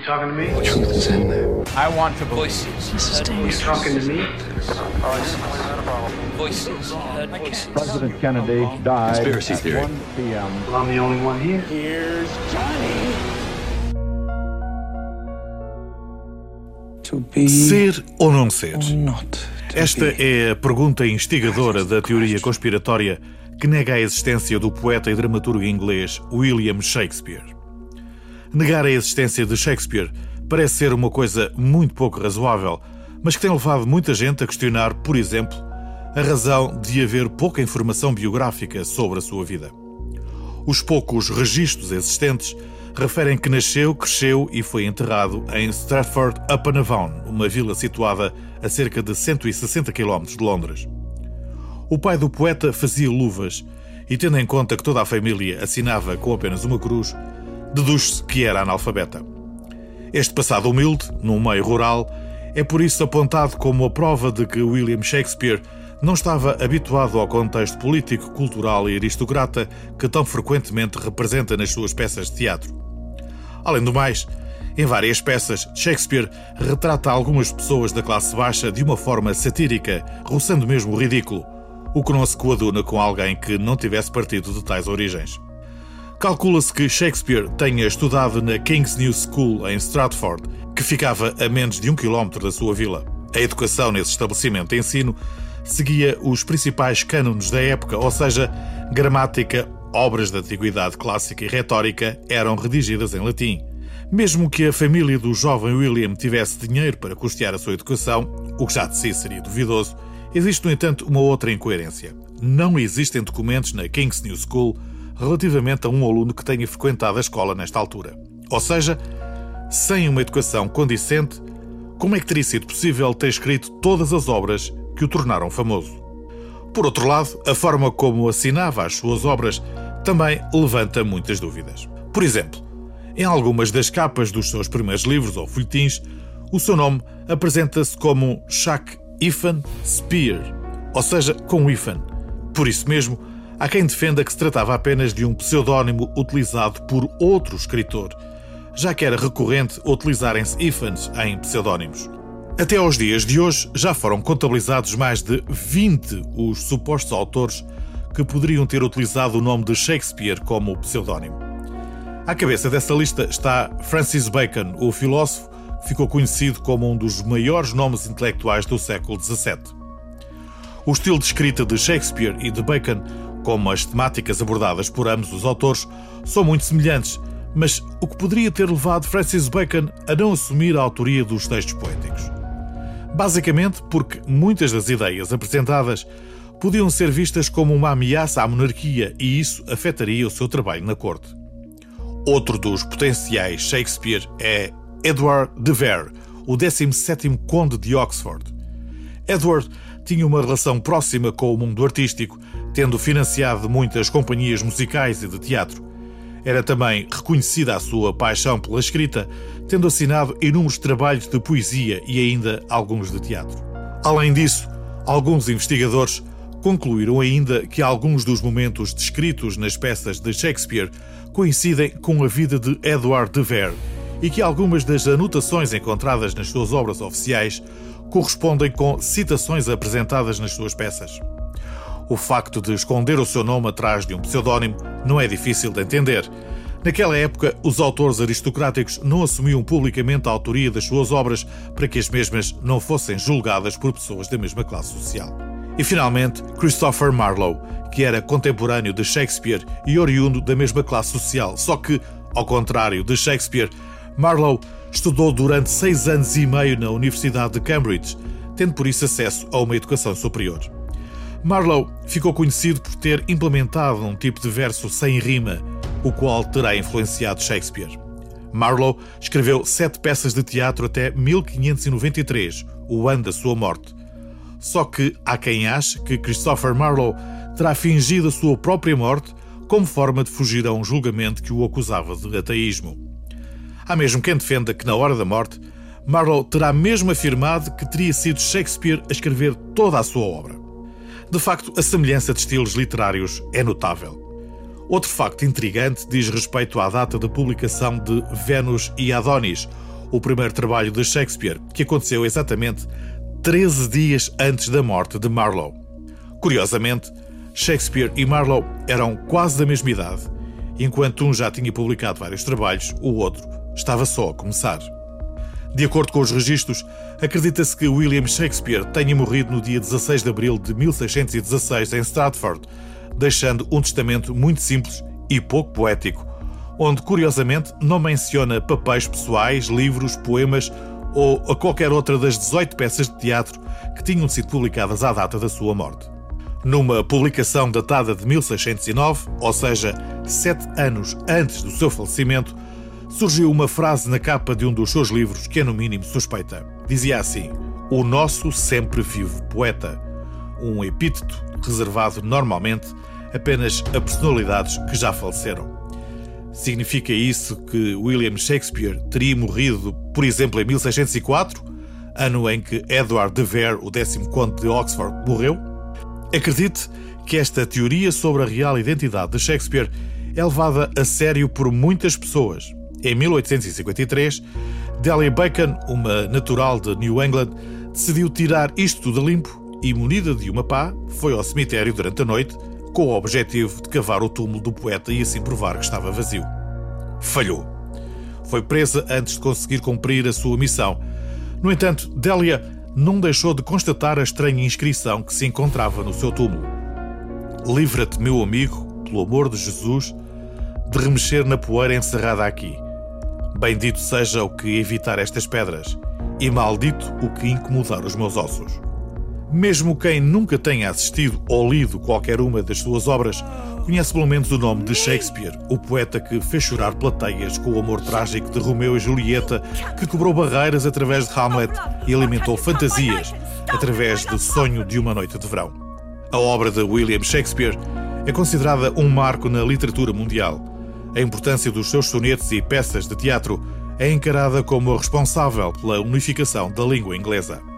You talking to me? The truth is in there. I want to voices. You talking to me? Voices. Heard voices. President Kennedy died Conspiracy at theory. 1 p.m. Well, I'm the only one here. Here's Johnny. To be Ser ou não ser? or not to Esta é a pergunta instigadora da teoria conspiratória que nega a existência do poeta e dramaturgo inglês William Shakespeare. Negar a existência de Shakespeare parece ser uma coisa muito pouco razoável, mas que tem levado muita gente a questionar, por exemplo, a razão de haver pouca informação biográfica sobre a sua vida. Os poucos registros existentes referem que nasceu, cresceu e foi enterrado em Stratford-upon-Avon, uma vila situada a cerca de 160 km de Londres. O pai do poeta fazia luvas e, tendo em conta que toda a família assinava com apenas uma cruz, deduz-se que era analfabeta. Este passado humilde, num meio rural, é por isso apontado como a prova de que William Shakespeare não estava habituado ao contexto político, cultural e aristocrata que tão frequentemente representa nas suas peças de teatro. Além do mais, em várias peças, Shakespeare retrata algumas pessoas da classe baixa de uma forma satírica, roçando mesmo o ridículo, o que não se coaduna com alguém que não tivesse partido de tais origens. Calcula-se que Shakespeare tenha estudado na King's New School em Stratford, que ficava a menos de um quilómetro da sua vila. A educação nesse estabelecimento de ensino seguia os principais cânones da época, ou seja, gramática, obras da antiguidade clássica e retórica eram redigidas em latim. Mesmo que a família do jovem William tivesse dinheiro para custear a sua educação, o que já de si seria duvidoso, existe, no entanto, uma outra incoerência. Não existem documentos na King's New School relativamente a um aluno que tenha frequentado a escola nesta altura. Ou seja, sem uma educação condicente, como é que teria sido possível ter escrito todas as obras que o tornaram famoso? Por outro lado, a forma como assinava as suas obras também levanta muitas dúvidas. Por exemplo, em algumas das capas dos seus primeiros livros ou folhetins, o seu nome apresenta-se como Shaq Ifan Spear, ou seja, com Ifan. Por isso mesmo, há quem defenda que se tratava apenas de um pseudónimo utilizado por outro escritor, já que era recorrente utilizarem-se Ifans em pseudónimos. Até aos dias de hoje já foram contabilizados mais de 20 os supostos autores que poderiam ter utilizado o nome de Shakespeare como pseudónimo. À cabeça dessa lista está Francis Bacon, o filósofo que ficou conhecido como um dos maiores nomes intelectuais do século XVII. O estilo de escrita de Shakespeare e de Bacon, como as temáticas abordadas por ambos os autores, são muito semelhantes, mas o que poderia ter levado Francis Bacon a não assumir a autoria dos textos poéticos? Basicamente porque muitas das ideias apresentadas podiam ser vistas como uma ameaça à monarquia e isso afetaria o seu trabalho na corte. Outro dos potenciais Shakespeare é Edward de Vere, o 17º Conde de Oxford. Edward tinha uma relação próxima com o mundo artístico, tendo financiado muitas companhias musicais e de teatro. Era também reconhecida a sua paixão pela escrita, tendo assinado inúmeros trabalhos de poesia e ainda alguns de teatro. Além disso, alguns investigadores concluíram ainda que alguns dos momentos descritos nas peças de Shakespeare coincidem com a vida de Edward de Vere e que algumas das anotações encontradas nas suas obras oficiais correspondem com citações apresentadas nas suas peças. O facto de esconder o seu nome atrás de um pseudónimo não é difícil de entender. Naquela época, os autores aristocráticos não assumiam publicamente a autoria das suas obras para que as mesmas não fossem julgadas por pessoas da mesma classe social. E finalmente, Christopher Marlowe, que era contemporâneo de Shakespeare e oriundo da mesma classe social, só que, ao contrário de Shakespeare, Marlowe estudou durante seis anos e meio na Universidade de Cambridge, tendo por isso acesso a uma educação superior. Marlowe ficou conhecido por ter implementado um tipo de verso sem rima, o qual terá influenciado Shakespeare. Marlowe escreveu sete peças de teatro até 1593, o ano da sua morte. Só que há quem ache que Christopher Marlowe terá fingido a sua própria morte como forma de fugir a um julgamento que o acusava de ateísmo. Há mesmo quem defenda que, na hora da morte, Marlowe terá mesmo afirmado que teria sido Shakespeare a escrever toda a sua obra. De facto, a semelhança de estilos literários é notável. Outro facto intrigante diz respeito à data da publicação de Vênus e Adonis, o primeiro trabalho de Shakespeare, que aconteceu exatamente 13 dias antes da morte de Marlowe. Curiosamente, Shakespeare e Marlowe eram quase da mesma idade, enquanto um já tinha publicado vários trabalhos, o outro estava só a começar. De acordo com os registros, acredita-se que William Shakespeare tenha morrido no dia 16 de abril de 1616 em Stratford, deixando um testamento muito simples e pouco poético, onde curiosamente não menciona papéis pessoais, livros, poemas ou a qualquer outra das 18 peças de teatro que tinham sido publicadas à data da sua morte. Numa publicação datada de 1609, ou seja, sete anos antes do seu falecimento, surgiu uma frase na capa de um dos seus livros que é, no mínimo, suspeita. Dizia assim: O nosso sempre vivo poeta. Um epíteto reservado normalmente apenas a personalidades que já faleceram. Significa isso que William Shakespeare teria morrido, por exemplo, em 1604, ano em que Edward de Vere, o décimo conde de Oxford, morreu? Acredite que esta teoria sobre a real identidade de Shakespeare é levada a sério por muitas pessoas. Em 1853, Delia Bacon, uma natural de New England, decidiu tirar isto tudo a limpo e, munida de uma pá, foi ao cemitério durante a noite com o objetivo de cavar o túmulo do poeta e assim provar que estava vazio. Falhou. Foi presa antes de conseguir cumprir a sua missão. No entanto, Delia não deixou de constatar a estranha inscrição que se encontrava no seu túmulo. Livra-te, meu amigo, pelo amor de Jesus, de remexer na poeira encerrada aqui. Bendito seja o que evitar estas pedras, e maldito o que incomodar os meus ossos. Mesmo quem nunca tenha assistido ou lido qualquer uma das suas obras, conhece pelo menos o nome de Shakespeare, o poeta que fez chorar plateias com o amor trágico de Romeu e Julieta, que quebrou barreiras através de Hamlet e alimentou fantasias através do sonho de uma noite de verão. A obra de William Shakespeare é considerada um marco na literatura mundial. A importância dos seus sonetos e peças de teatro é encarada como responsável pela unificação da língua inglesa.